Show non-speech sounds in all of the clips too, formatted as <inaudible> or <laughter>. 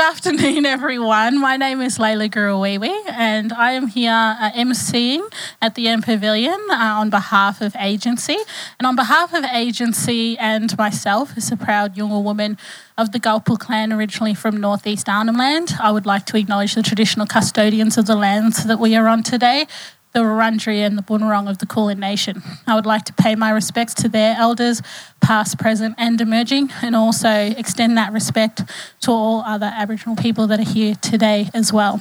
Good afternoon, everyone. My name is Layla Gurruwiwi, and I am here uh, emceeing at the M Pavilion uh, on behalf of Agency. And on behalf of Agency and myself, as a proud Yolngu woman of the Gulpil clan, originally from northeast Arnhem Land, I would like to acknowledge the traditional custodians of the lands that we are on today, the Wurundjeri and the Bunurong of the Kulin Nation. I would like to pay my respects to their elders, past, present, and emerging, and also extend that respect to all other Aboriginal people that are here today as well.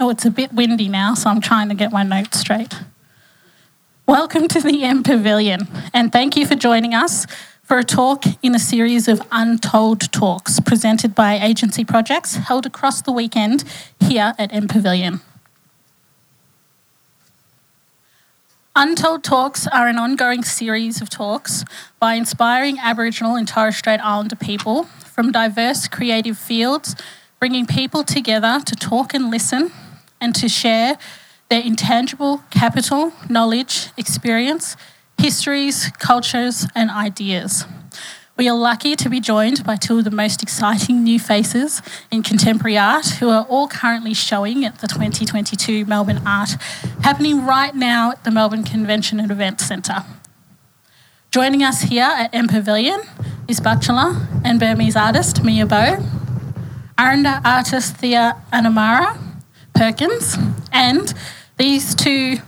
Oh, it's a bit windy now, so I'm trying to get my notes straight. Welcome to the M Pavilion, and thank you for joining us for a talk in a series of Untold Talks presented by Agency Projects held across the weekend here at M Pavilion. Untold Talks are an ongoing series of talks by inspiring Aboriginal and Torres Strait Islander people from diverse creative fields, bringing people together to talk and listen and to share their intangible capital, knowledge, experience, histories, cultures, and ideas. We are lucky to be joined by two of the most exciting new faces in contemporary art who are all currently showing at the 2022 Melbourne Art, happening right now at the Melbourne Convention and Events Centre. Joining us here at M Pavilion is Butchulla and Burmese artist Mia Boe, Aranda artist Thea Anamara Perkins, and these two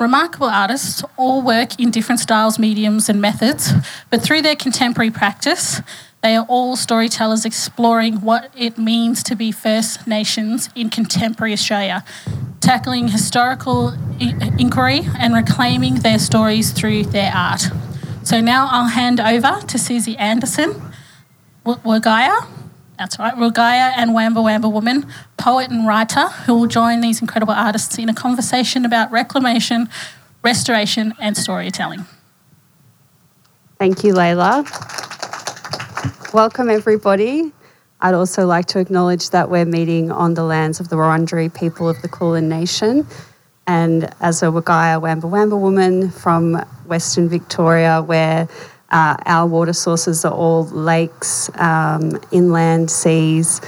Remarkable artists all work in different styles, mediums, and methods, but through their contemporary practice, they are all storytellers exploring what it means to be First Nations in contemporary Australia, tackling historical inquiry and reclaiming their stories through their art. So now I'll hand over to Susie Anderson, Wergaia, that's right, Rugaya and Wamba Wamba Woman, poet and writer, who will join these incredible artists in a conversation about reclamation, restoration, and storytelling. Thank you, Layla. Welcome, everybody. I'd also like to acknowledge that we're meeting on the lands of the Wurundjeri people of the Kulin Nation. And as a Wergaia Wamba Wamba woman from Western Victoria, where uh, our water sources are all lakes, um, inland seas.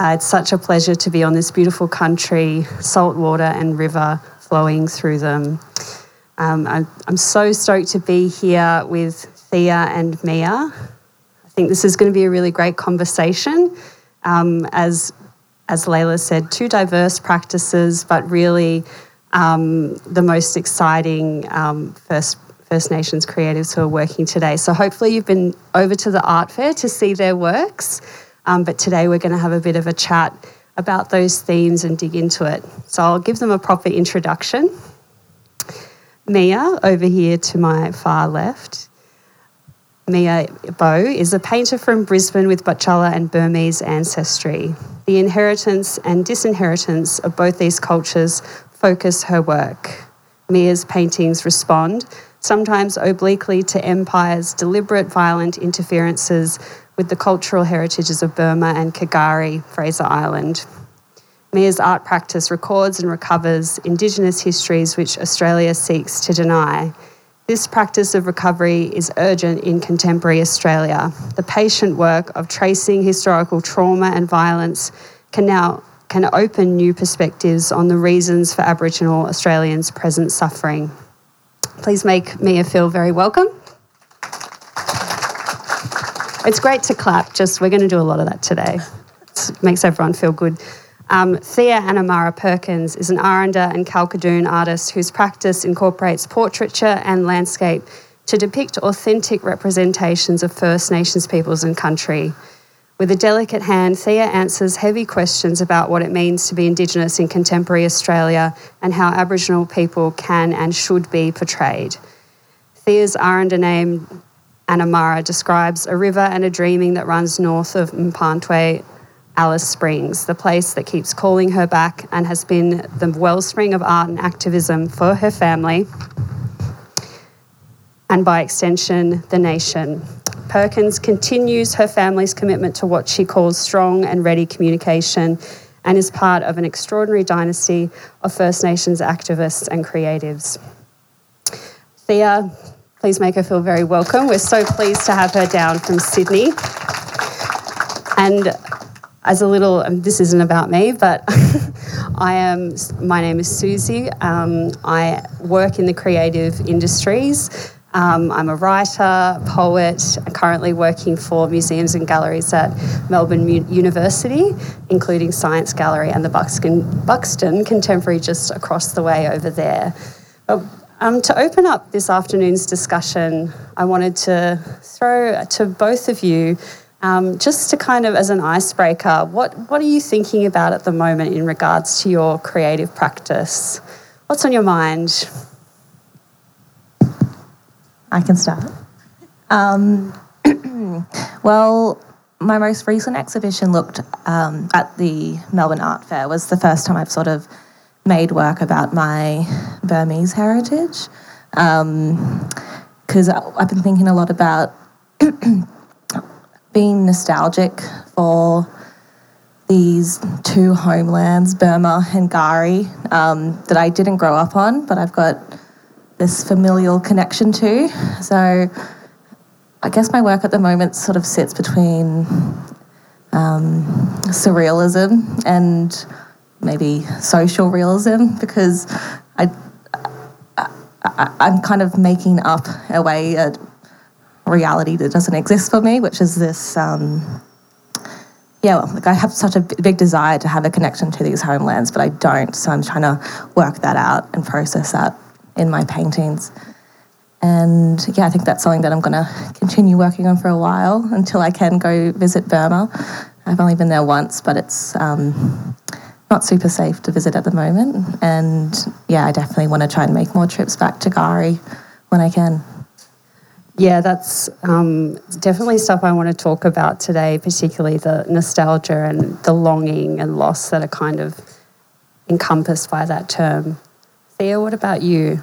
Uh, it's such a pleasure to be on this beautiful country, salt water and river flowing through them. Um, I'm, I'm so stoked to be here with Thea and Mia. I think this is going to be a really great conversation. Um, as as Layla said, two diverse practices, but really um, the most exciting um, first First Nations creatives who are working today. So hopefully you've been over to the art fair to see their works. Um, but today we're going to have a bit of a chat about those themes and dig into it. So I'll give them a proper introduction. Mia, over here to my far left. Mia Boe is a painter from Brisbane with Butchulla and Burmese ancestry. The inheritance and disinheritance of both these cultures focus her work. Mia's paintings respond sometimes obliquely to empire's deliberate violent interferences with the cultural heritages of Burma and K'gari, Fraser Island. Mia's art practice records and recovers Indigenous histories which Australia seeks to deny. This practice of recovery is urgent in contemporary Australia. The patient work of tracing historical trauma and violence can now can open new perspectives on the reasons for Aboriginal Australians' present suffering. Please make Mia feel very welcome. It's great to clap, just we're going to do a lot of that today. It makes everyone feel good. Um, Thea Anamara Perkins is an Aranda and Kalkadoon artist whose practice incorporates portraiture and landscape to depict authentic representations of First Nations peoples and country. With a delicate hand, Thea answers heavy questions about what it means to be Indigenous in contemporary Australia and how Aboriginal people can and should be portrayed. Thea's Aranda name, Anamara, describes a river and a dreaming that runs north of Mparntwe, Alice Springs, the place that keeps calling her back and has been the wellspring of art and activism for her family and by extension, the nation. Perkins continues her family's commitment to what she calls strong and ready communication and is part of an extraordinary dynasty of First Nations activists and creatives. Thea, please make her feel very welcome. We're so pleased to have her down from Sydney. And as a little, um, this isn't about me, but <laughs> I am, my name is Susie. Um, I work in the creative industries. Um, I'm a writer, poet, currently working for museums and galleries at Melbourne University, including Science Gallery and the Buxton, Buxton Contemporary just across the way over there. But, um, to open up this afternoon's discussion, I wanted to throw to both of you um, just to kind of as an icebreaker, what, what are you thinking about at the moment in regards to your creative practice? What's on your mind? I can start. Um, <clears throat> well, my most recent exhibition looked um, at the Melbourne Art Fair. was the first time I've sort of made work about my Burmese heritage. Because um, I've been thinking a lot about <clears throat> being nostalgic for these two homelands, Burma and K'gari, um, that I didn't grow up on, but I've got this familial connection to. So I guess my work at the moment sort of sits between um, surrealism and maybe social realism because I, I, am kind of making up a way a reality that doesn't exist for me, which is this. Um, yeah, well, like I have such a big desire to have a connection to these homelands, but I don't. So I'm trying to work that out and process that in my paintings. And yeah, I think that's something that I'm going to continue working on for a while until I can go visit Burma. I've only been there once, but it's um, not super safe to visit at the moment. And yeah, I definitely want to try and make more trips back to K'gari when I can. Yeah, that's um, definitely stuff I want to talk about today, particularly the nostalgia and the longing and loss that are kind of encompassed by that term. Thea, what about you?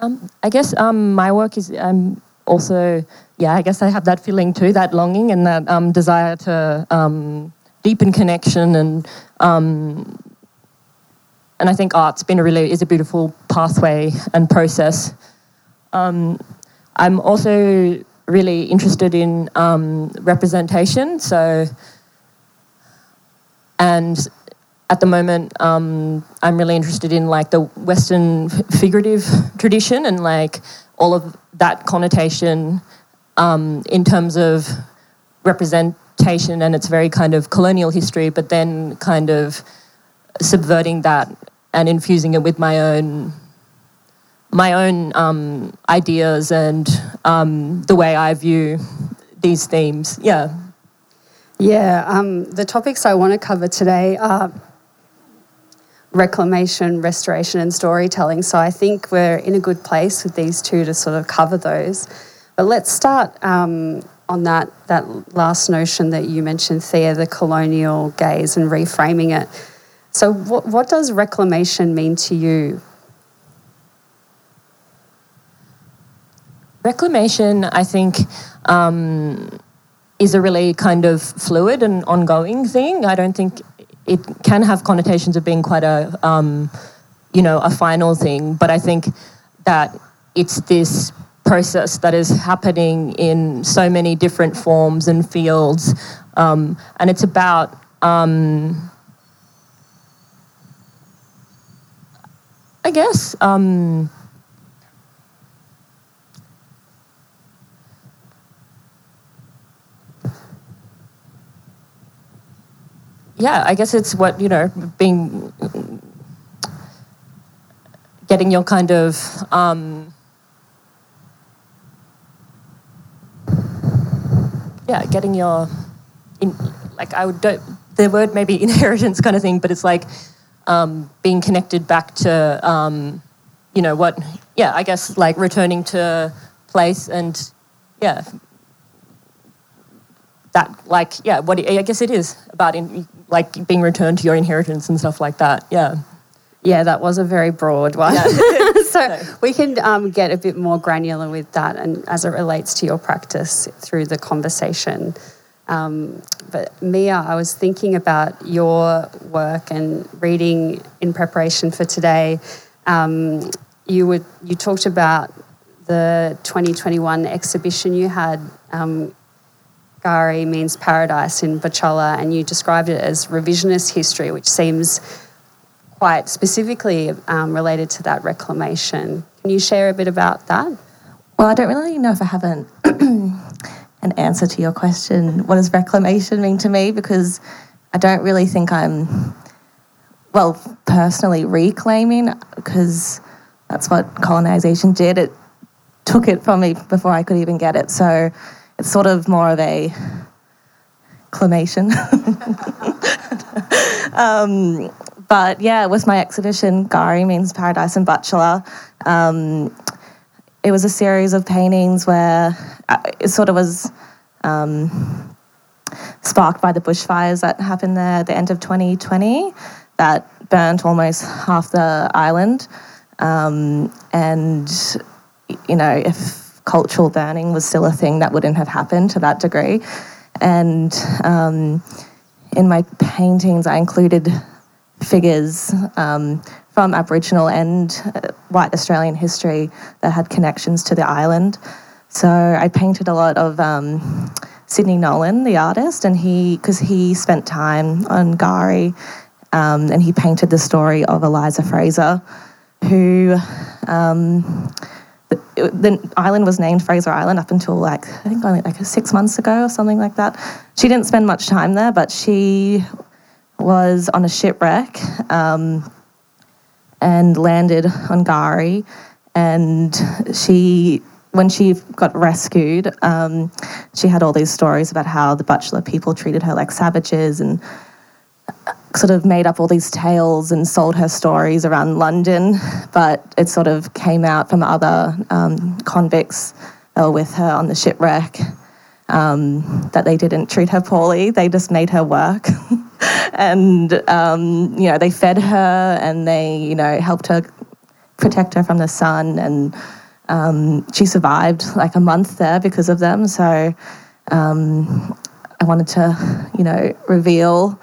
Um, I guess um, my work is um, also, yeah, I guess I have that feeling too, that longing and that um, desire to um, deepen connection and um, and I think art's been a really is a beautiful pathway and process. Um, I'm also really interested in representation, so and at the moment, um, I'm really interested in like the Western figurative tradition and like all of that connotation um, in terms of representation and its very kind of colonial history, but then kind of subverting that and infusing it with my own my own um, ideas and um, the way I view these themes. Yeah. Yeah, um, the topics I want to cover today are reclamation, restoration, and storytelling. So I think we're in a good place with these two to sort of cover those. But let's start um, on that that last notion that you mentioned, Thea, the colonial gaze and reframing it. So, what, what does reclamation mean to you? Reclamation, I think, um, is a really kind of fluid and ongoing thing. I don't think it can have connotations of being quite a um, you know a final thing but i think that it's this process that is happening in so many different forms and fields um, and it's about um, i guess um, yeah, I guess it's what, you know, being, getting your kind of, um, yeah, getting your, in, like I would do, the word maybe <laughs> inheritance kind of thing, but it's like um, being connected back to, um, you know, what, yeah, I guess like returning to place and, yeah, that like yeah what i guess it is about in, like being returned to your inheritance and stuff like that yeah yeah, that was a very broad one. Yeah. <laughs> so we can um, get a bit more granular with that, and as it relates to your practice through the conversation. Um, but Mia, I was thinking about your work and reading in preparation for today. Um, you would you talked about the 2021 exhibition you had. Um, K'gari means paradise in Butchulla, and you described it as revisionist history, which seems quite specifically um, related to that reclamation. Can you share a bit about that? Well, I don't really know if I have an, <clears throat> an answer to your question. What does reclamation mean to me? Because I don't really think I'm, well, personally reclaiming, because that's what colonization did. It took it from me before I could even get it. So it's sort of more of a clamation. <laughs> um, but yeah, with my exhibition, K'gari means paradise in Butchulla. Um, it was a series of paintings where uh, it sort of was um, sparked by the bushfires that happened there at the end of 2020 that burnt almost half the island. Um, and, you know, if cultural burning was still a thing, that wouldn't have happened to that degree. And um, in my paintings, I included figures um, from Aboriginal and uh, white Australian history that had connections to the island. So I painted a lot of um, Sidney Nolan, the artist, and he, because he spent time on K'gari um, and he painted the story of Eliza Fraser, who um, the, the, island was named Fraser Island up until like I think only like six months ago or something like that. She didn't spend much time there, but she was on a shipwreck um, and landed on K'gari. And she, when she got rescued, um, she had all these stories about how the Butchulla people treated her like savages and sort of made up all these tales and sold her stories around London. But it sort of came out from other um, convicts that were with her on the shipwreck um, that they didn't treat her poorly, they just made her work. <laughs> and um, you know they fed her and they you know helped her protect her from the sun and um, she survived like a month there because of them so um, i wanted to you know reveal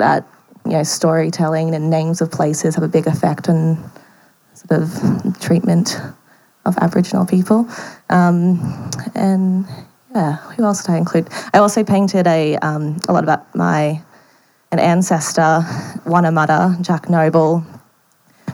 that you know storytelling and names of places have a big effect on sort of treatment of aboriginal people um, and yeah who else did i include i also painted a, um, a lot about my an ancestor, Wonnamutta, Jack Noble,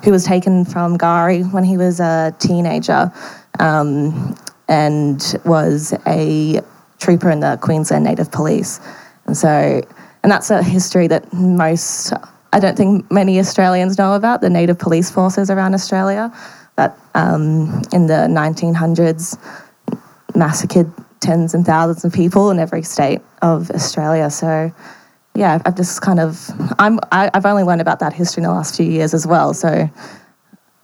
who was taken from K'gari when he was a teenager um, and was a trooper in the Queensland Native Police. And so, and that's a history that most, I don't think many Australians know about, the Native Police forces around Australia that um, in the 1900s massacred tens and thousands of people in every state of Australia. So, yeah, I've just kind of I'm I, I've only learned about that history in the last few years as well. So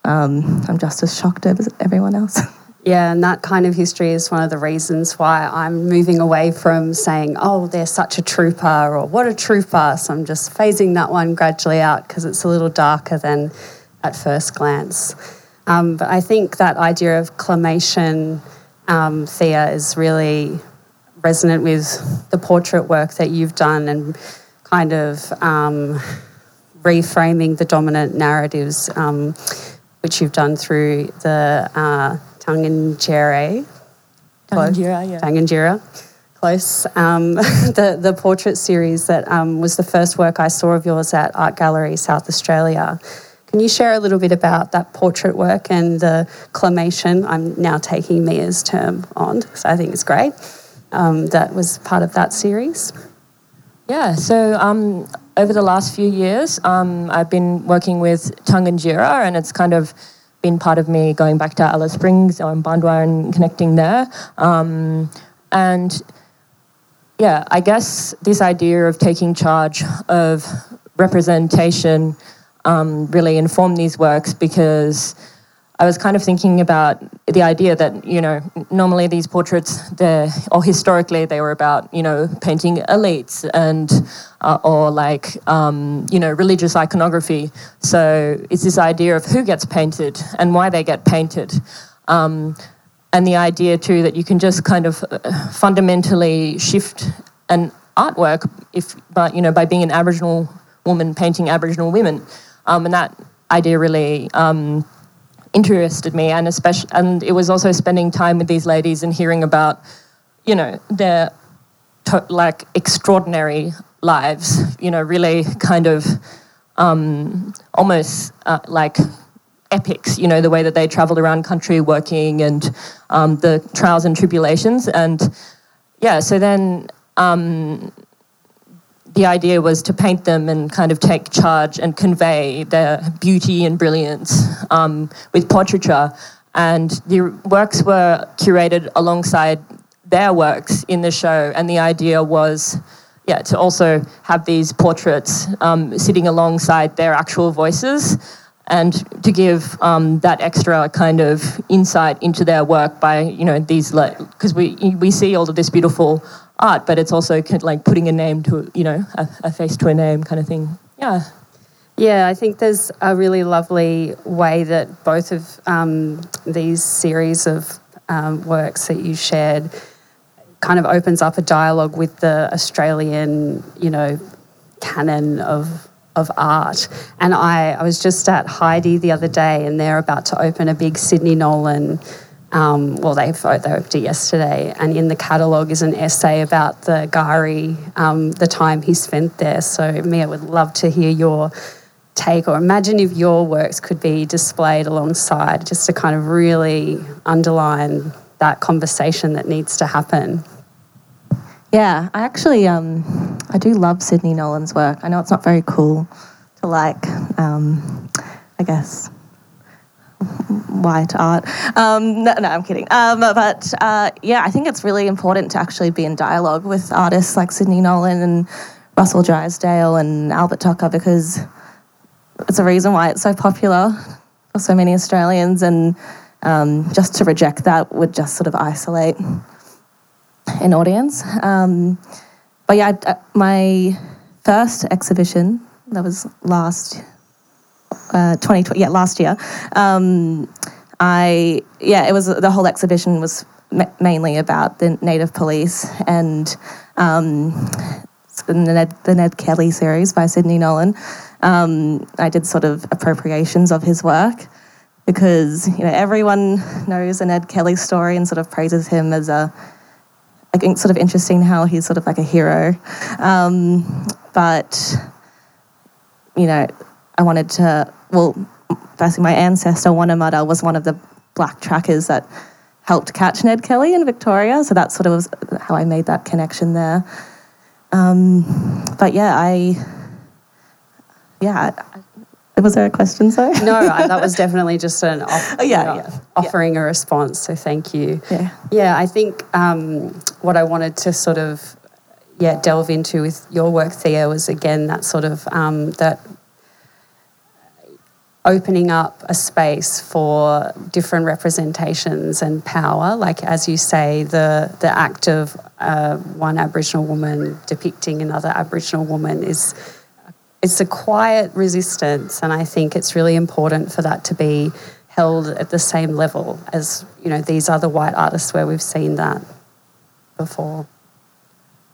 um, I'm just as shocked as everyone else. <laughs> Yeah, and that kind of history is one of the reasons why I'm moving away from saying, oh, they're such a trooper or what a trooper. So I'm just phasing that one gradually out because it's a little darker than at first glance. Um, but I think that idea of clamation, um, Thea, is really resonant with the portrait work that you've done and kind of um, reframing the dominant narratives, um, which you've done through the uh, Tangentyere. Tangentyere, yeah. Tangentyere. Close. Um, <laughs> the, the portrait series that um, was the first work I saw of yours at Art Gallery South Australia. Can you share a little bit about that portrait work and the clamation? I'm now taking Mia's term on because I think it's great. Um, that was part of that series. Yeah, so um, over the last few years, um, I've been working with Tangentyere, and it's kind of been part of me going back to Alice Springs or Mparntwe and connecting there. Um, and yeah, I guess this idea of taking charge of representation um, really informed these works because I was kind of thinking about the idea that, you know, normally these portraits, they're, or historically, they were about, you know, painting elites and, uh, or like, um, you know, religious iconography. So it's this idea of who gets painted and why they get painted. Um, and the idea too that you can just kind of uh, fundamentally shift an artwork if, but, you know, by being an Aboriginal woman painting Aboriginal women. Um, and that idea really, um, interested me, and especially, and it was also spending time with these ladies and hearing about, you know, their to- like extraordinary lives. You know, really kind of um, almost uh, like epics. You know, the way that they travelled around country working and um, the trials and tribulations, and yeah. So then um, the idea was to paint them and kind of take charge and convey their beauty and brilliance um, with portraiture. And the works were curated alongside their works in the show. And the idea was, yeah, to also have these portraits um, sitting alongside their actual voices and to give um, that extra kind of insight into their work by, you know, these, because we, we see all of this beautiful art, but it's also like putting a name to, you know, a, a face to a name kind of thing. Yeah. Yeah, I think there's a really lovely way that both of um, these series of um, works that you shared kind of opens up a dialogue with the Australian, you know, canon of of art. And I, I was just at Heide the other day, and they're about to open a big Sydney Nolan um, well, they, opened it yesterday, and in the catalogue is an essay about the K'gari, um, the time he spent there. So, Mia would love to hear your take, or imagine if your works could be displayed alongside, just to kind of really underline that conversation that needs to happen. Yeah, I actually um, I do love Sidney Nolan's work. I know it's not very cool to like, um, I guess, white art. Um, no, no, I'm kidding. Um, but uh, yeah, I think it's really important to actually be in dialogue with artists like Sidney Nolan and Russell Drysdale and Albert Tucker because it's a reason why it's so popular for so many Australians. And um, just to reject that would just sort of isolate an audience. Um, but yeah, I, my first exhibition that was last uh, 2020, yeah, last year. Um, I, yeah, it was the whole exhibition was ma- mainly about the Native police and um, the, Ned, the Ned Kelly series by Sidney Nolan. Um, I did sort of appropriations of his work because you know everyone knows a Ned Kelly story and sort of praises him as a I think sort of interesting how he's sort of like a hero. Um, but you know, I wanted to, well, basically my ancestor, Wonnamutta, was one of the black trackers that helped catch Ned Kelly in Victoria. So that sort of was how I made that connection there. Um, but yeah, I, yeah, was there a question, sorry? No, that was definitely just an <laughs> off, oh, yeah, yeah, offering yeah. a response. So thank you. Yeah, yeah. I think um, what I wanted to sort of yeah delve into with your work, Thea, was again that sort of um, that opening up a space for different representations and power. Like as you say, the the act of uh, one Aboriginal woman depicting another Aboriginal woman is it's a quiet resistance, and I think it's really important for that to be held at the same level as you know these other white artists where we've seen that before.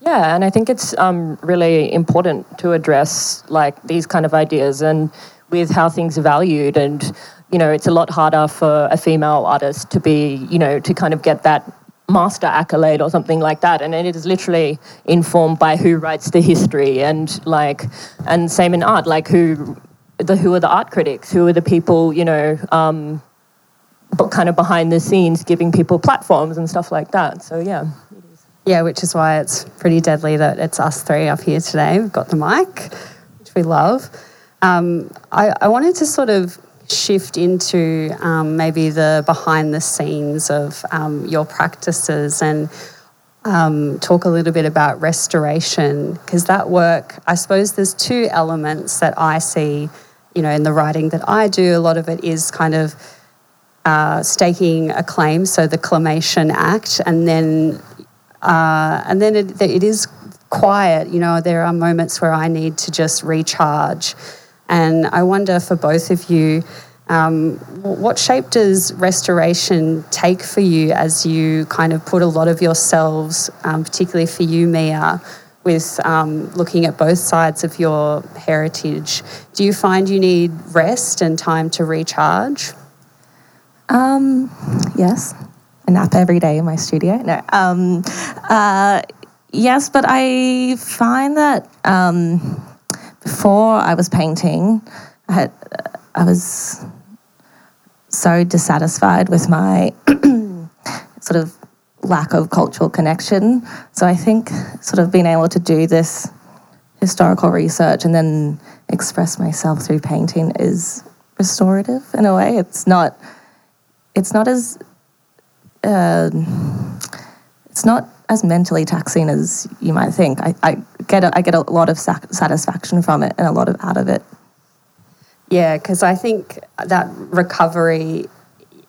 Yeah, and I think it's um, really important to address like these kind of ideas and with how things are valued. And you know it's a lot harder for a female artist to be you know to kind of get that master accolade or something like that. And it is literally informed by who writes the history and like and same in art like who the who are the art critics? Who are the people you know um, but kind of behind the scenes giving people platforms and stuff like that? So yeah. Yeah which is why it's pretty deadly that it's us three up here today. We've got the mic which we love um, I, I, wanted to sort of shift into um, maybe the behind the scenes of um, your practices and um, talk a little bit about restoration because that work, I suppose, there's two elements that I see, you know, in the writing that I do. A lot of it is kind of uh, staking a claim, so the Clemation Act, and then uh, and then it, it is quiet. You know, there are moments where I need to just recharge, and I wonder for both of you. Um, what shape does restoration take for you as you kind of put a lot of yourselves, um, particularly for you, Mia, with um, looking at both sides of your heritage? Do you find you need rest and time to recharge? Um, yes, a nap every day in my studio. No, um, uh, yes, but I find that um, before I was painting, I, had, I was so dissatisfied with my <clears throat> sort of lack of cultural connection. So I think sort of being able to do this historical research and then express myself through painting is restorative in a way. It's not it's not as uh, it's not as mentally taxing as you might think. I, I get a, I get a lot of satisfaction from it and a lot of out of it. Yeah, because I think that recovery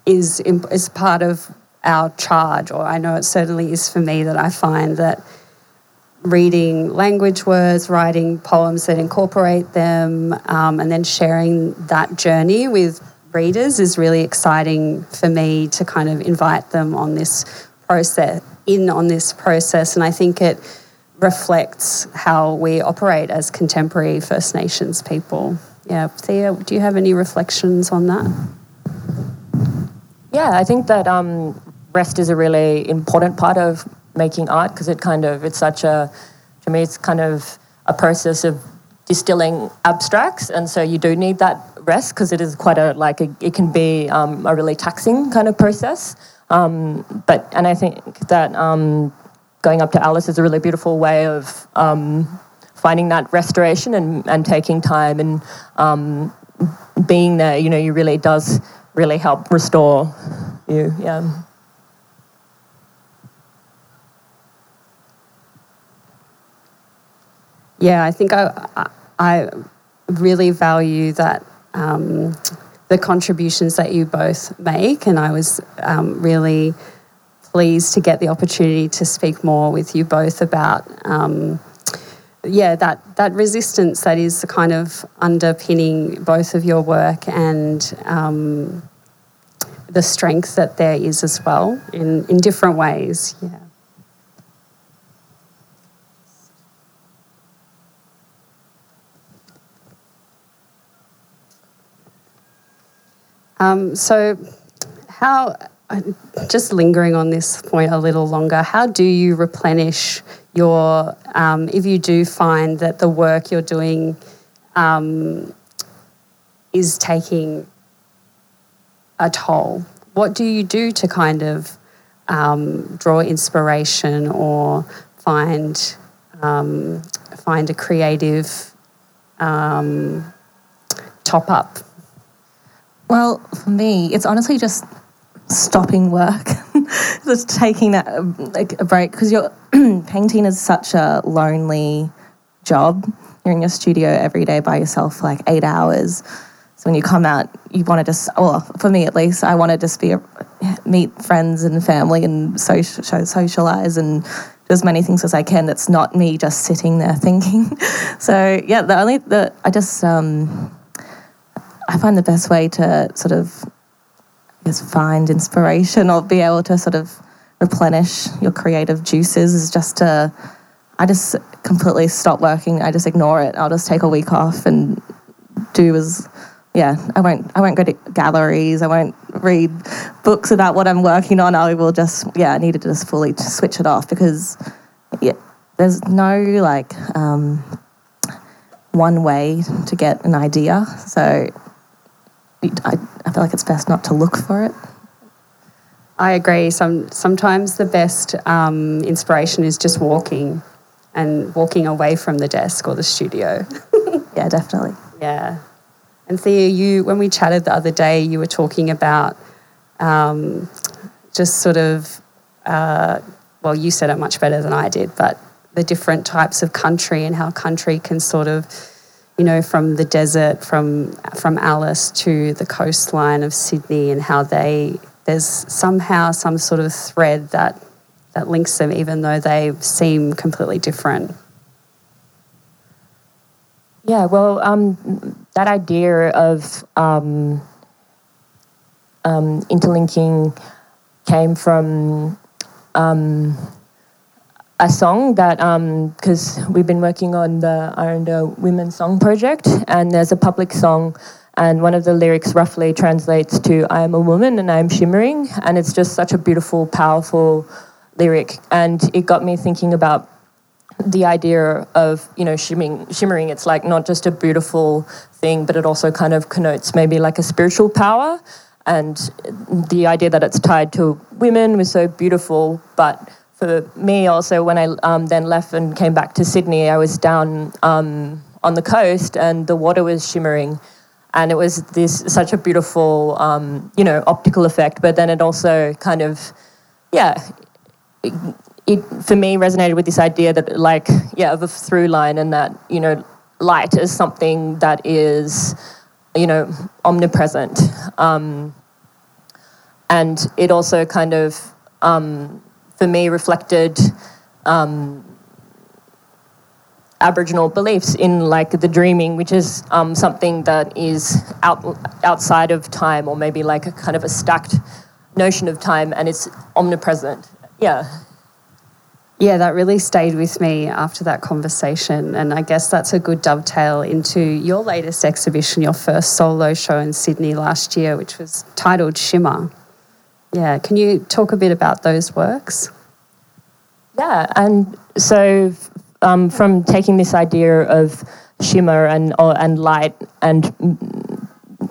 is is part of our charge, or I know it certainly is for me that I find that reading language words, writing poems that incorporate them, um, and then sharing that journey with readers is really exciting for me to kind of invite them on this process, in on this process. And I think it reflects how we operate as contemporary First Nations people. Yeah, Thea, do you have any reflections on that? Yeah, I think that um, rest is a really important part of making art because it kind of, it's such a, to me, it's kind of a process of distilling abstracts. And so you do need that rest because it is quite a like a, it can be um, a really taxing kind of process. Um, but and I think that um, going up to Alice is a really beautiful way of um, finding that restoration and, and taking time and um, being there. You know, you really does really help restore you. Yeah. Yeah, I think I, I really value that um, the contributions that you both make, and I was um, really pleased to get the opportunity to speak more with you both about. Um, yeah, that, that resistance that is the kind of underpinning both of your work and um, the strength that there is as well in, in different ways. Yeah. Um, so, how, just lingering on this point a little longer, how do you replenish your, um, if you do find that the work you're doing um, is taking a toll? What do you do to kind of um, draw inspiration or find um, find a creative um, top up well, for me, it's honestly just stopping work, <laughs> just taking that like a break because your <clears throat> painting is such a lonely job. You're in your studio every day by yourself for like eight hours. So when you come out, you want to just, well, for me at least, I want to just be a, meet friends and family and social, socialize and do as many things as I can. That's not me just sitting there thinking. <laughs> so yeah, the only the I just um, I find the best way to sort of I guess find inspiration or be able to sort of replenish your creative juices is just to I just completely stop working. I just ignore it. I'll just take a week off and do as yeah, I won't I won't go to galleries, I won't read books about what I'm working on. I will just yeah, I need to just fully switch it off because yeah, there's no like um, one way to get an idea. So I, I feel like it's best not to look for it. I agree. Some sometimes the best um, inspiration is just walking, and walking away from the desk or the studio. <laughs> yeah, definitely. Yeah. And Thea, you when we chatted the other day, you were talking about um, just sort of uh, well, you said it much better than I did, but the different types of country and how country can sort of, you know, from the desert, from from Alice to the coastline of Sydney, and how they there's somehow some sort of thread that that links them, even though they seem completely different. Yeah, well, um, that idea of um, um, interlinking came from um, a song that because um, we've been working on the Aranda Women's Song Project, and there's a public song, and one of the lyrics roughly translates to "I am a woman and I am shimmering," and it's just such a beautiful, powerful lyric, and it got me thinking about the idea of you know shimmering shimmering. It's like not just a beautiful thing but it also kind of connotes maybe like a spiritual power. And the idea that it's tied to women was so beautiful but for me also when i um, then left and came back to sydney i was down um, on the coast and the water was shimmering. And it was this such a beautiful um, you know optical effect but then it also kind of yeah it for me resonated with this idea that like yeah of a through line and that you know light is something that is you know omnipresent. Um, and it also kind of um, for me reflected um, Aboriginal beliefs in like the dreaming, which is um, something that is out outside of time, or maybe like a kind of a stacked notion of time, and it's omnipresent. Yeah yeah, that really stayed with me after that conversation. And I guess that's a good dovetail into your latest exhibition, your first solo show in Sydney last year, which was titled Shimmer. Yeah, can you talk a bit about those works? Yeah, and so um, from taking this idea of shimmer and or, and light and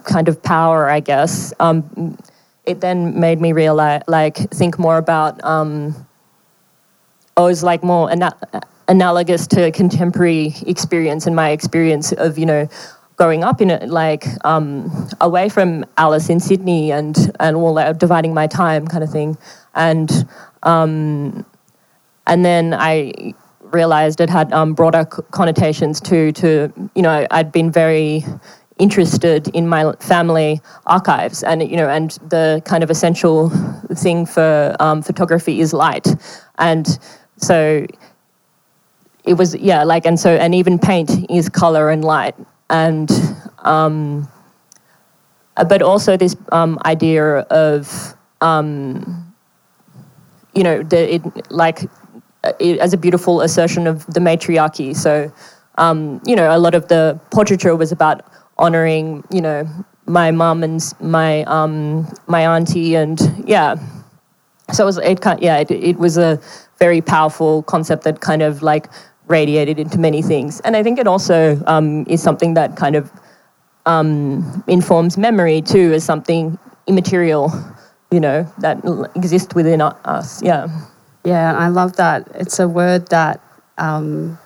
kind of power, I guess, um, it then made me realize, like, think more about. Um, was like more ana- analogous to contemporary experience and my experience of you know growing up in it like um, away from Alice in Sydney and and all that dividing my time kind of thing. And um, and then I realized it had um, broader connotations too to you know I'd been very interested in my family archives and you know and the kind of essential thing for um, photography is light. And so it was yeah like and so and even paint is color and light and um, but also this um, idea of um, you know the, it like it, as a beautiful assertion of the matriarchy. So um, you know a lot of the portraiture was about honoring you know my mom and my um, my auntie and yeah. So it was it yeah it, it was a very powerful concept that kind of like radiated into many things. And I think it also um, is something that kind of um, informs memory too as something immaterial, you know, that exists within us. Yeah. Yeah, I love that. It's a word that um,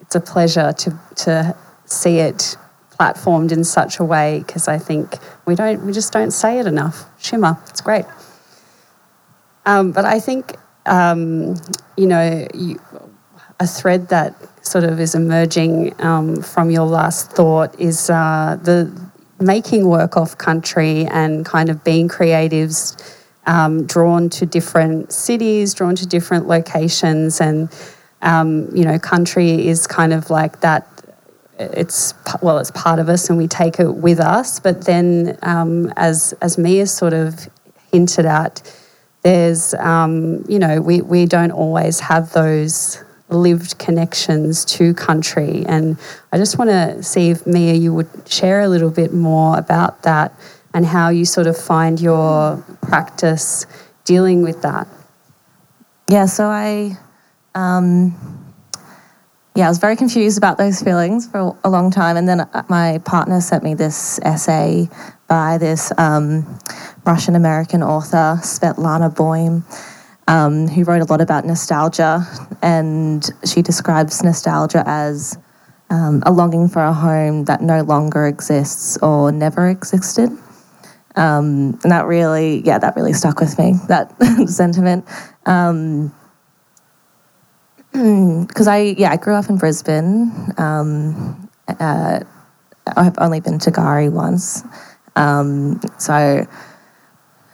it's a pleasure to to see it platformed in such a way because I think we don't we just don't say it enough. Shimmer, it's great. Um, but I think um, you know, you, a thread that sort of is emerging um, from your last thought is uh, the making work off country and kind of being creatives um, drawn to different cities, drawn to different locations, and um, you know, country is kind of like that. It's well, it's part of us, and we take it with us. But then, um, as as Mia sort of hinted at, there's, um, you know, we, we don't always have those lived connections to country. And I just want to see if Mia, you would share a little bit more about that and how you sort of find your practice dealing with that. Yeah, so I, um, yeah, I was very confused about those feelings for a long time. And then uh, my partner sent me this essay by this um, Russian American author, Svetlana Boym, um, who wrote a lot about nostalgia. And she describes nostalgia as um, a longing for a home that no longer exists or never existed. Um, and that really, yeah, that really stuck with me, that <laughs> sentiment. Um, <clears throat> because I yeah I grew up in Brisbane. Um, uh, I've only been to K'gari once, um, so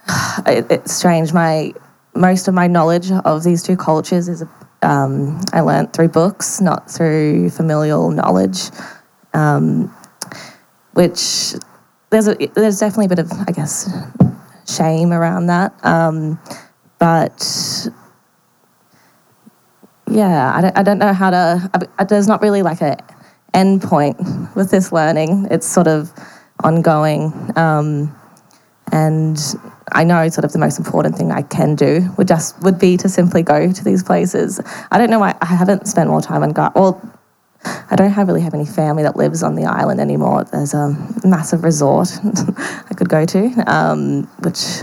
<sighs> it, it's strange. My most of my knowledge of these two cultures is um, I learned through books, not through familial knowledge, um, which there's a, there's definitely a bit of I guess shame around that, um, but yeah, I don't, I don't know how to. I, there's not really like a end point with this learning. It's sort of ongoing, um, and I know sort of the most important thing I can do would just would be to simply go to these places. I don't know why I haven't spent more time on K'gari. Well, I don't have really have any family that lives on the island anymore. There's a massive resort <laughs> I could go to, um, which,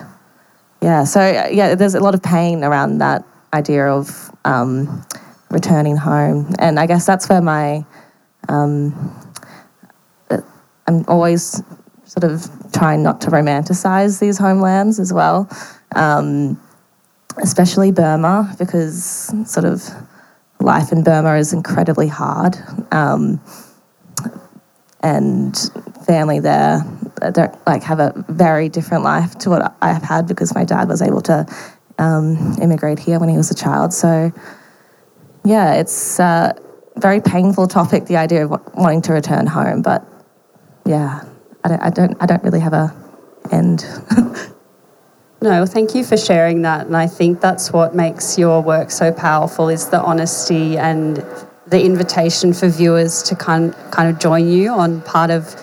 yeah. So yeah, there's a lot of pain around that idea of um, returning home, and I guess that's where my um, I'm always sort of trying not to romanticize these homelands as well, um, especially Burma, because sort of life in Burma is incredibly hard. Um, and family there don't like have a very different life to what I have had because my dad was able to um, immigrate here when he was a child. So yeah, it's a very painful topic, the idea of wanting to return home. But yeah, I don't, I don't, I don't really have a end. <laughs> No, thank you for sharing that. And I think that's what makes your work so powerful is the honesty and the invitation for viewers to kind kind of join you on part of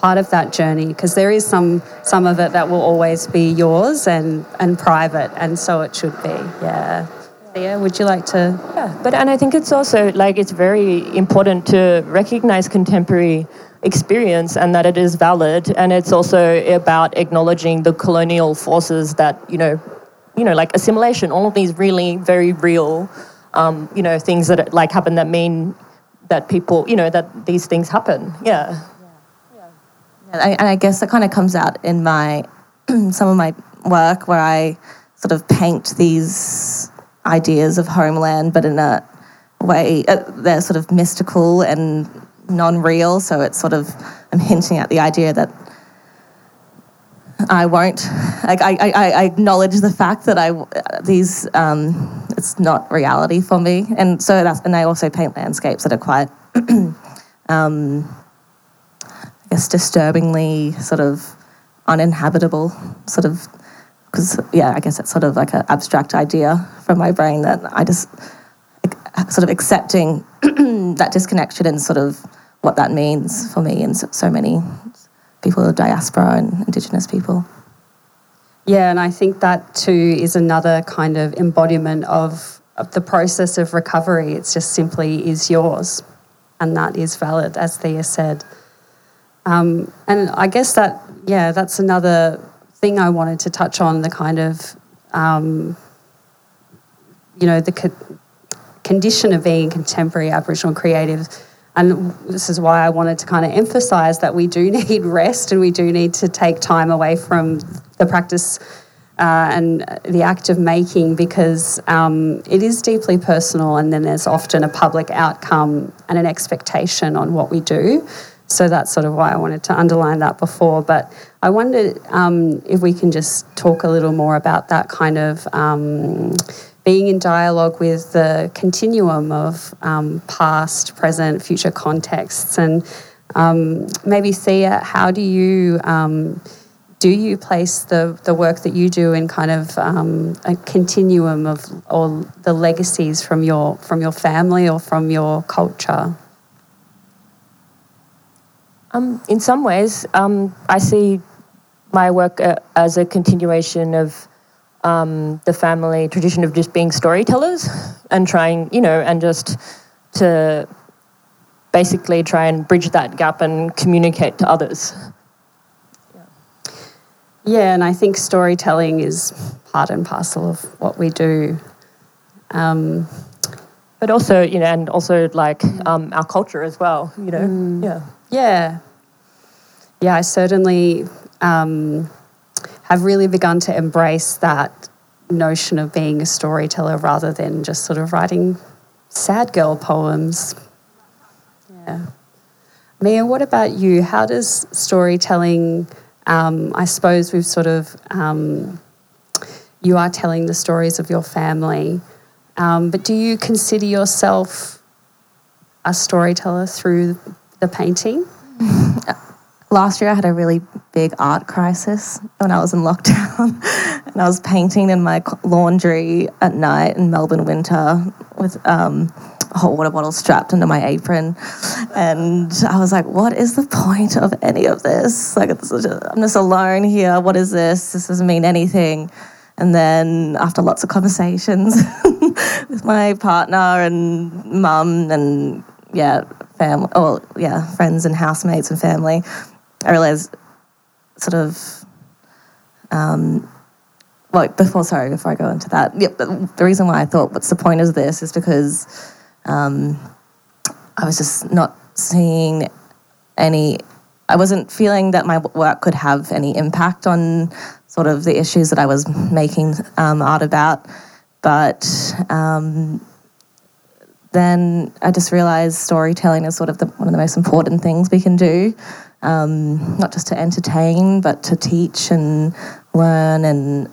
part of that journey because there is some some of it that will always be yours and and private and so it should be. Yeah. yeah, would you like to? Yeah, but and I think it's also like it's very important to recognize contemporary experience and that it is valid. And it's also about acknowledging the colonial forces that you know you know like assimilation all of these really very real um, you know things that like happen that mean that people you know that these things happen. Yeah. Yeah, yeah. and I guess that kind of comes out in my <clears throat> some of my work where I sort of paint these ideas of homeland but in a way uh, they're sort of mystical and non-real. So it's sort of I'm hinting at the idea that I won't. Like I, I, I acknowledge the fact that I these um, it's not reality for me, and so that's and I also paint landscapes that are quite, <clears throat> um, I guess, disturbingly sort of uninhabitable, sort of because yeah, I guess it's sort of like an abstract idea from my brain that I just sort of accepting <clears throat> that disconnection and sort of what that means for me and so many people of diaspora and Indigenous people. Yeah, and I think that too is another kind of embodiment of, of the process of recovery. It's just simply is yours, and that is valid, as Thea said. Um, and I guess that, yeah, that's another thing I wanted to touch on the kind of, um, you know, the condition of being contemporary Aboriginal creative and this is why I wanted to kind of emphasize that we do <laughs> need rest and we do need to take time away from the practice uh, and the act of making because um, it is deeply personal and then there's often a public outcome and an expectation on what we do. So that's sort of why I wanted to underline that before. But I wondered um, if we can just talk a little more about that kind of. Um, being in dialogue with the continuum of um, past, present, future contexts. And um, maybe Thea, how do you um, do you place the, the work that you do in kind of um, a continuum of or the legacies from your from your family or from your culture? Um, in some ways, um, I see my work uh, as a continuation of um, the family tradition of just being storytellers and trying, you know, and just to basically try and bridge that gap and communicate to others. Yeah, yeah and I think storytelling is part and parcel of what we do. Um, but also, you know, and also like um, our culture as well, you know. Mm, yeah. Yeah. Yeah, I certainly um, have really begun to embrace that notion of being a storyteller rather than just sort of writing sad girl poems. Yeah. Mia, what about you? How does storytelling, um, I suppose we've sort of, um, you are telling the stories of your family, um, but do you consider yourself a storyteller through the painting? <laughs> Last year, I had a really big art crisis when I was in <laughs> lockdown, and I was painting in my laundry at night in Melbourne winter with um, a hot water bottle strapped under my apron, and I was like, "What is the point of any of this? Like, I'm just alone here. What is this? This doesn't mean anything." And then after lots of conversations <laughs> with my partner and mum and yeah, family, oh yeah, friends and housemates and family, I realized sort of, um, well, before, sorry, before I go into that, yep, the, the reason why I thought, what's the point of this is because um, I was just not seeing any, I wasn't feeling that my work could have any impact on sort of the issues that I was making um, art about. But um, then I just realized storytelling is sort of the, one of the most important things we can do um, not just to entertain, but to teach and learn and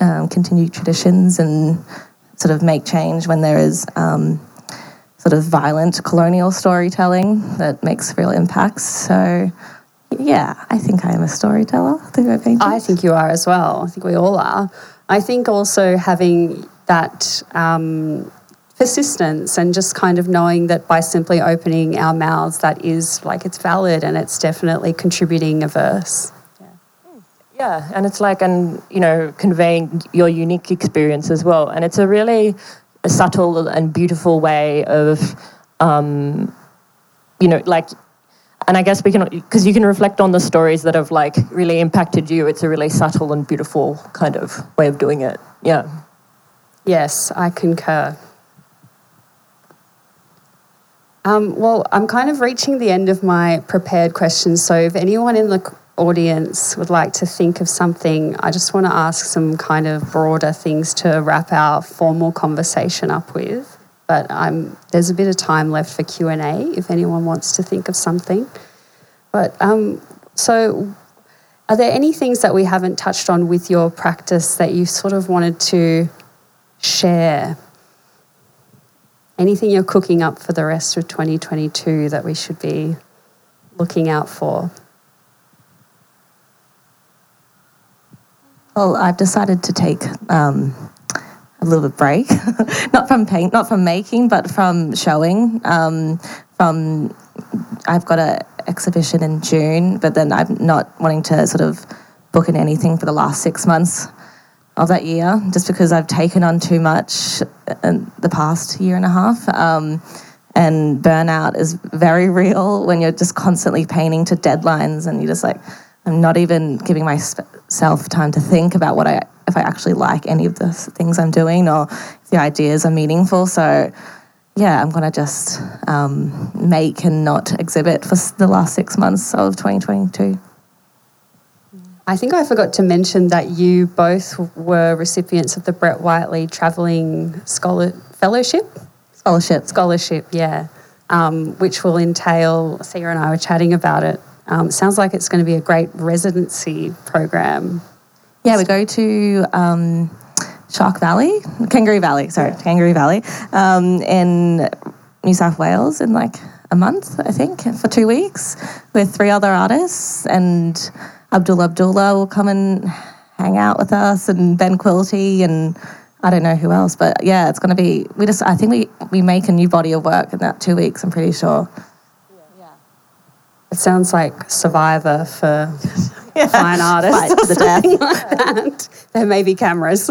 um, continue traditions and sort of make change when there is um, sort of violent colonial storytelling that makes real impacts. So, yeah, I think I am a storyteller through my painting. I think you are as well. I think we all are. I think also having that um, persistence and just kind of knowing that by simply opening our mouths, that is like it's valid and it's definitely contributing a verse. Yeah, yeah and it's like, and you know, conveying your unique experience as well. And it's a really subtle and beautiful way of, um, you know, like and I guess we can, because you can reflect on the stories that have like really impacted you. It's a really subtle and beautiful kind of way of doing it. Yeah. Yes, I concur. Um, well, I'm kind of reaching the end of my prepared questions. So, if anyone in the audience would like to think of something, I just want to ask some kind of broader things to wrap our formal conversation up with. But I'm, there's a bit of time left for Q and A if anyone wants to think of something. But um, so, are there any things that we haven't touched on with your practice that you sort of wanted to share anything you're cooking up for the rest of 2022 that we should be looking out for? Well, I've decided to take um, a little bit break, <laughs> not from paint, not from making, but from showing. Um, from I've got an exhibition in June, but then I'm not wanting to sort of book in anything for the last six months of that year, just because I've taken on too much in the past year and a half. Um, and burnout is very real when you're just constantly painting to deadlines and you're just like, I'm not even giving myself time to think about what I, if I actually like any of the things I'm doing or if the ideas are meaningful. So, yeah, I'm going to just um, make and not exhibit for the last six months of 2022. I think I forgot to mention that you both were recipients of the Brett Whiteley Travelling Scholar Fellowship. Scholarship. Scholarship, yeah, um, which will entail, Sarah and I were chatting about it. Um, sounds like it's going to be a great residency program. Yeah, we go to um, Shark Valley, Kangaroo Valley, sorry, yeah. Kangaroo Valley, um, in New South Wales in like a month, I think, for two weeks with three other artists and Abdul Abdullah will come and hang out with us, and Ben Quilty, and I don't know who else. But yeah, it's going to be. We just. I think we we make a new body of work in that two weeks. I'm pretty sure. Yeah. It sounds like Survivor for <laughs> yeah. fine artists. Fight to the death. <laughs> Like that. There may be cameras.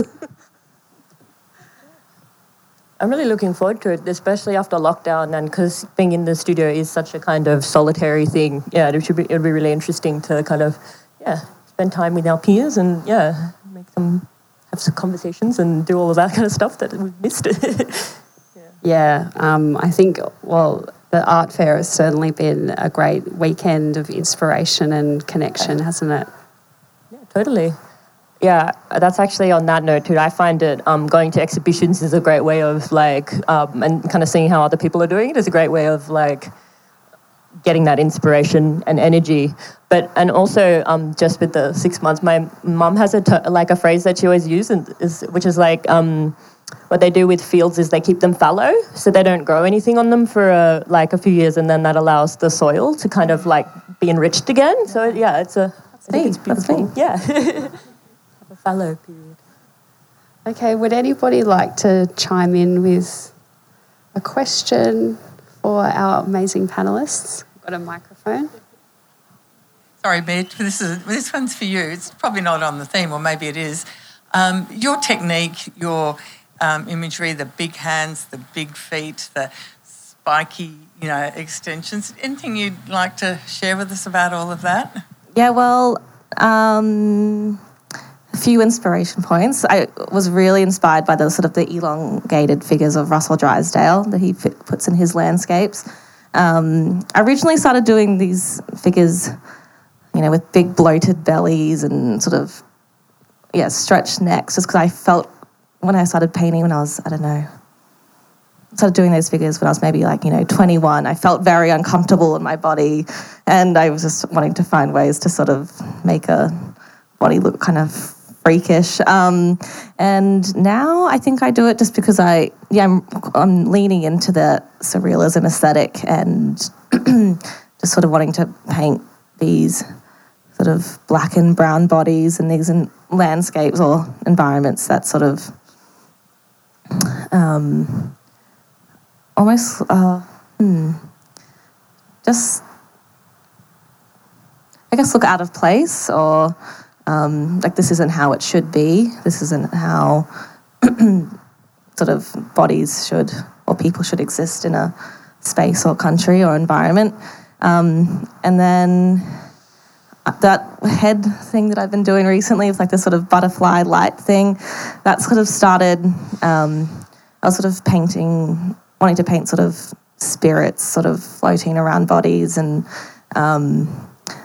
I'm really looking forward to it, especially after lockdown, and because being in the studio is such a kind of solitary thing. Yeah, it should be. It'll be really interesting to kind of yeah, spend time with our peers and yeah, make them have some conversations and do all of that <laughs> kind of stuff that we've missed. <laughs> yeah, yeah um, I think, well, the art fair has certainly been a great weekend of inspiration and connection, hasn't it? Yeah, totally. yeah, that's actually on that note too. I find it um, going to exhibitions is a great way of like, um, and kind of seeing how other people are doing it is a great way of like getting that inspiration and energy. But and also um, just with the six months, my mum has a t- like a phrase that she always uses, is, which is like. Um, what they do with fields is they keep them fallow, so they don't grow anything on them for a, like a few years, and then that allows the soil to kind of like be enriched again. So yeah, it's a. That's I think it's beautiful. Yeah. <laughs> a fallow period. Okay, would anybody like to chime in with a question for our amazing panelists? Got a microphone. Sorry, Mitch, this is this one's for you. It's probably not on the theme, or maybe it is. Um, your technique, your um, imagery, the big hands, the big feet, the spiky, you know, extensions. Anything you'd like to share with us about all of that? Yeah, well, um, a few inspiration points. I was really inspired by the sort of the elongated figures of Russell Drysdale that he puts in his landscapes. Um, I originally started doing these figures, you know, with big bloated bellies and sort of, yeah, stretched necks, just because I felt when I started painting when I was, I don't know, started doing those figures when I was maybe like, you know, 21. I felt very uncomfortable in my body and I was just wanting to find ways to sort of make a body look kind of freakish. Um, and now I think I do it just because I, yeah, I'm, I'm leaning into the surrealism aesthetic and <clears throat> just sort of wanting to paint these sort of black and brown bodies and these in landscapes or environments that sort of um, almost uh, hmm, just I guess look out of place or um, like this isn't how it should be. This isn't how <clears throat> sort of bodies should or people should exist in a space or country or environment. Um, and then that head thing that I've been doing recently, it's like this sort of butterfly light thing, that sort of started. Um, I was sort of painting, wanting to paint sort of spirits sort of floating around bodies and um,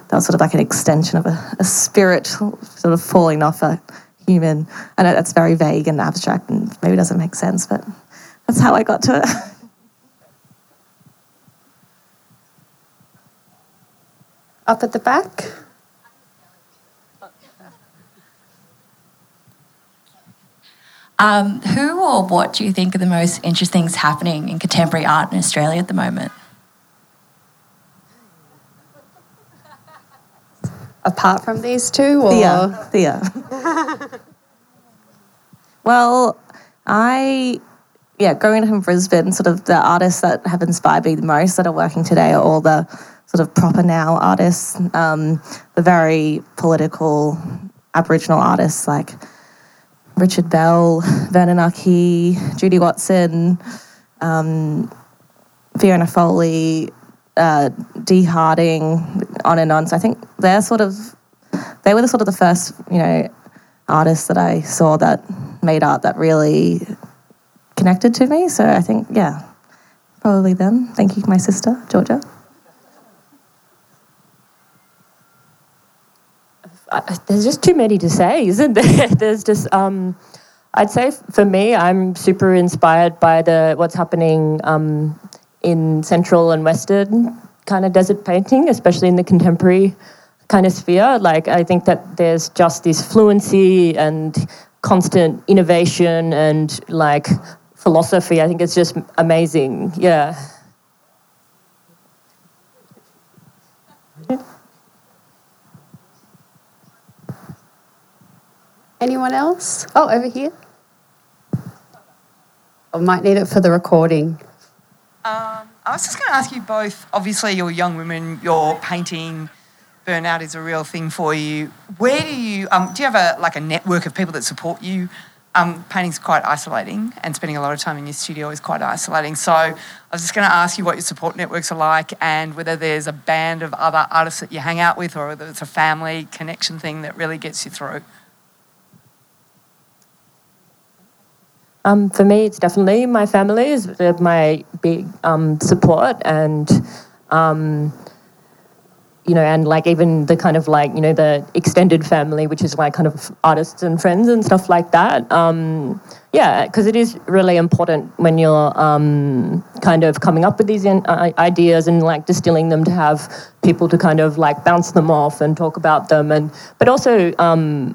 that was sort of like an extension of a, a spirit sort of falling off a human. I know that's very vague and abstract and maybe doesn't make sense, but that's how I got to it. <laughs> Up at the back. Um, who or what do you think are the most interesting things happening in contemporary art in Australia at the moment? Apart from these two? Or? Thea. Thea. <laughs> well, I, yeah, growing up in Brisbane, sort of the artists that have inspired me the most that are working today are all the sort of proppaNOW artists, um, the very political Aboriginal artists like Richard Bell, Vernon Arkey, Judy Watson, um, Fiona Foley, uh, Dale Harding, on and on. So I think they're sort of they were the sort of the first you know artists that I saw that made art that really connected to me. So I think yeah, probably them. Thank you, my sister Georgia. There's just too many to say, isn't there? <laughs> There's just, um, I'd say for me, I'm super inspired by the what's happening um, in Central and Western kind of desert painting, especially in the contemporary kind of sphere. Like, I think that there's just this fluency and constant innovation and like philosophy. I think it's just amazing. Yeah. Anyone else? Oh, over here. I might need it for the recording. Um, I was just going to ask you both. Obviously, you're young women. You're painting. Burnout is a real thing for you. Where do you um, do you have a like a network of people that support you? Um, painting's quite isolating, and spending a lot of time in your studio is quite isolating. So, I was just going to ask you what your support networks are like, and whether there's a band of other artists that you hang out with, or whether it's a family connection thing that really gets you through. Um, for me, it's definitely my family is my big um, support, and um, you know, and like even the kind of like, you know, the extended family, which is like kind of artists and friends and stuff like that. Um, yeah, because it is really important when you're um, kind of coming up with these in, uh, ideas and like distilling them to have people to kind of like bounce them off and talk about them. And but also, um,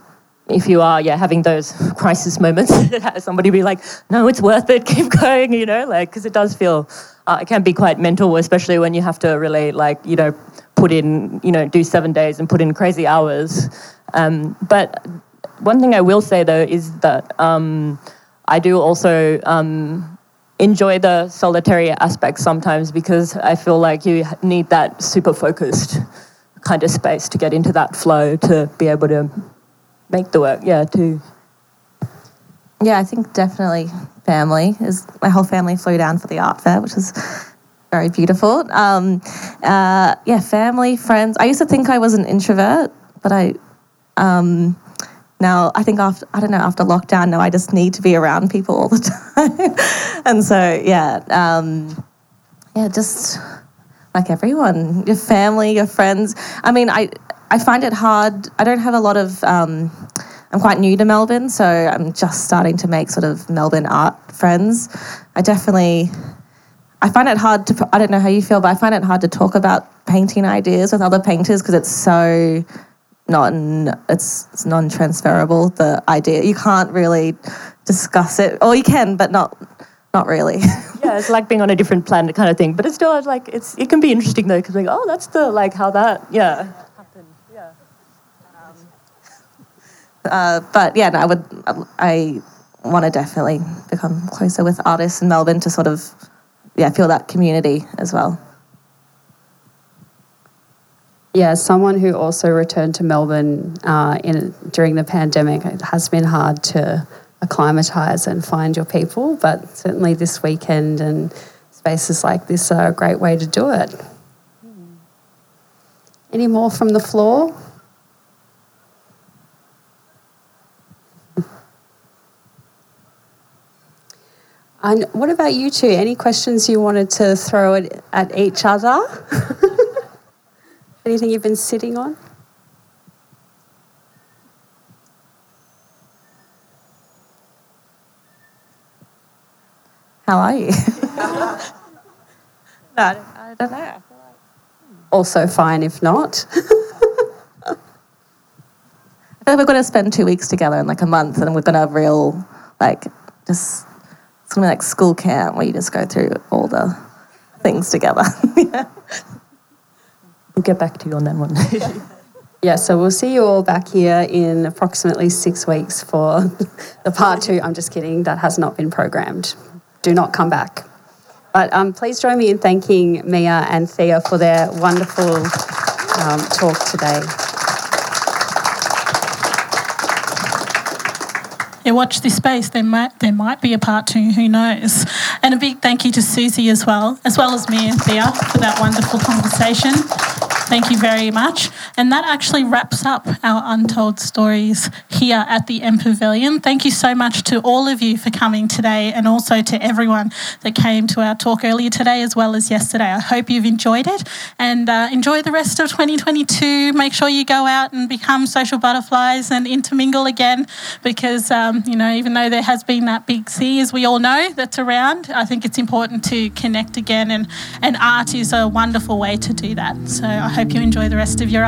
if you are yeah having those crisis moments, <laughs> somebody be like, no, it's worth it, <laughs> keep going, you know, like because it does feel uh, it can be quite mental, especially when you have to really like you know put in you know do seven days and put in crazy hours. Um, but one thing I will say though is that. Um, I do also um, enjoy the solitary aspect sometimes because I feel like you need that super focused kind of space to get into that flow to be able to make the work. Yeah, too. Yeah, I think definitely family is my whole family flew down for the art fair, which was very beautiful. Um, uh, yeah, family, friends. I used to think I was an introvert, but I um, now I think after I don't know after lockdown now I just need to be around people all the <laughs> time, and so yeah, um, yeah, just like everyone, your family, your friends. I mean, I I find it hard. I don't have a lot of. Um, I'm quite new to Melbourne, so I'm just starting to make sort of Melbourne art friends. I definitely. I find it hard to. I don't know how you feel, but I find it hard to talk about painting ideas with other painters because it's so non it's, it's non-transferable the idea you can't really discuss it or you can but not not really <laughs> yeah it's like being on a different planet kind of thing but it's still like it's it can be interesting though because like oh that's the like how that yeah um, uh, but yeah no, i would i want to definitely become closer with artists in melbourne to sort of yeah feel that community as well yeah, someone who also returned to Melbourne uh, in, during the pandemic, it has been hard to acclimatise and find your people, but certainly this weekend and spaces like this are a great way to do it. Any more from the floor? And what about you two? Any questions you wanted to throw at, at each other? <laughs> Anything you've been sitting on? How are you? <laughs> no, I don't know. Hmm. Also fine if not. <laughs> I feel like we're going to spend two weeks together in like a month and we're going to have real, like, just, it's to be like school camp where you just go through all the things together. <laughs> yeah. We'll get back to you on that one. <laughs> yeah, so we'll see you all back here in approximately six weeks for <laughs> the part two. I'm just kidding, that has not been programmed. Do not come back. But um, please join me in thanking Mia and Thea for their wonderful um, talk today. Yeah, watch this space. There might there might be a part two. Who knows? And a big thank you to Susie as well, as well as Mia and Thea for that wonderful conversation. Thank you very much. And that actually wraps up our Untold Stories here at the M Pavilion. Thank you so much to all of you for coming today and also to everyone that came to our talk earlier today as well as yesterday. I hope you've enjoyed it and uh, enjoy the rest of 2022. Make sure you go out and become social butterflies and intermingle again because, um, you know, even though there has been that big sea, as we all know, that's around, I think it's important to connect again and, and art is a wonderful way to do that. So I hope you enjoy the rest of your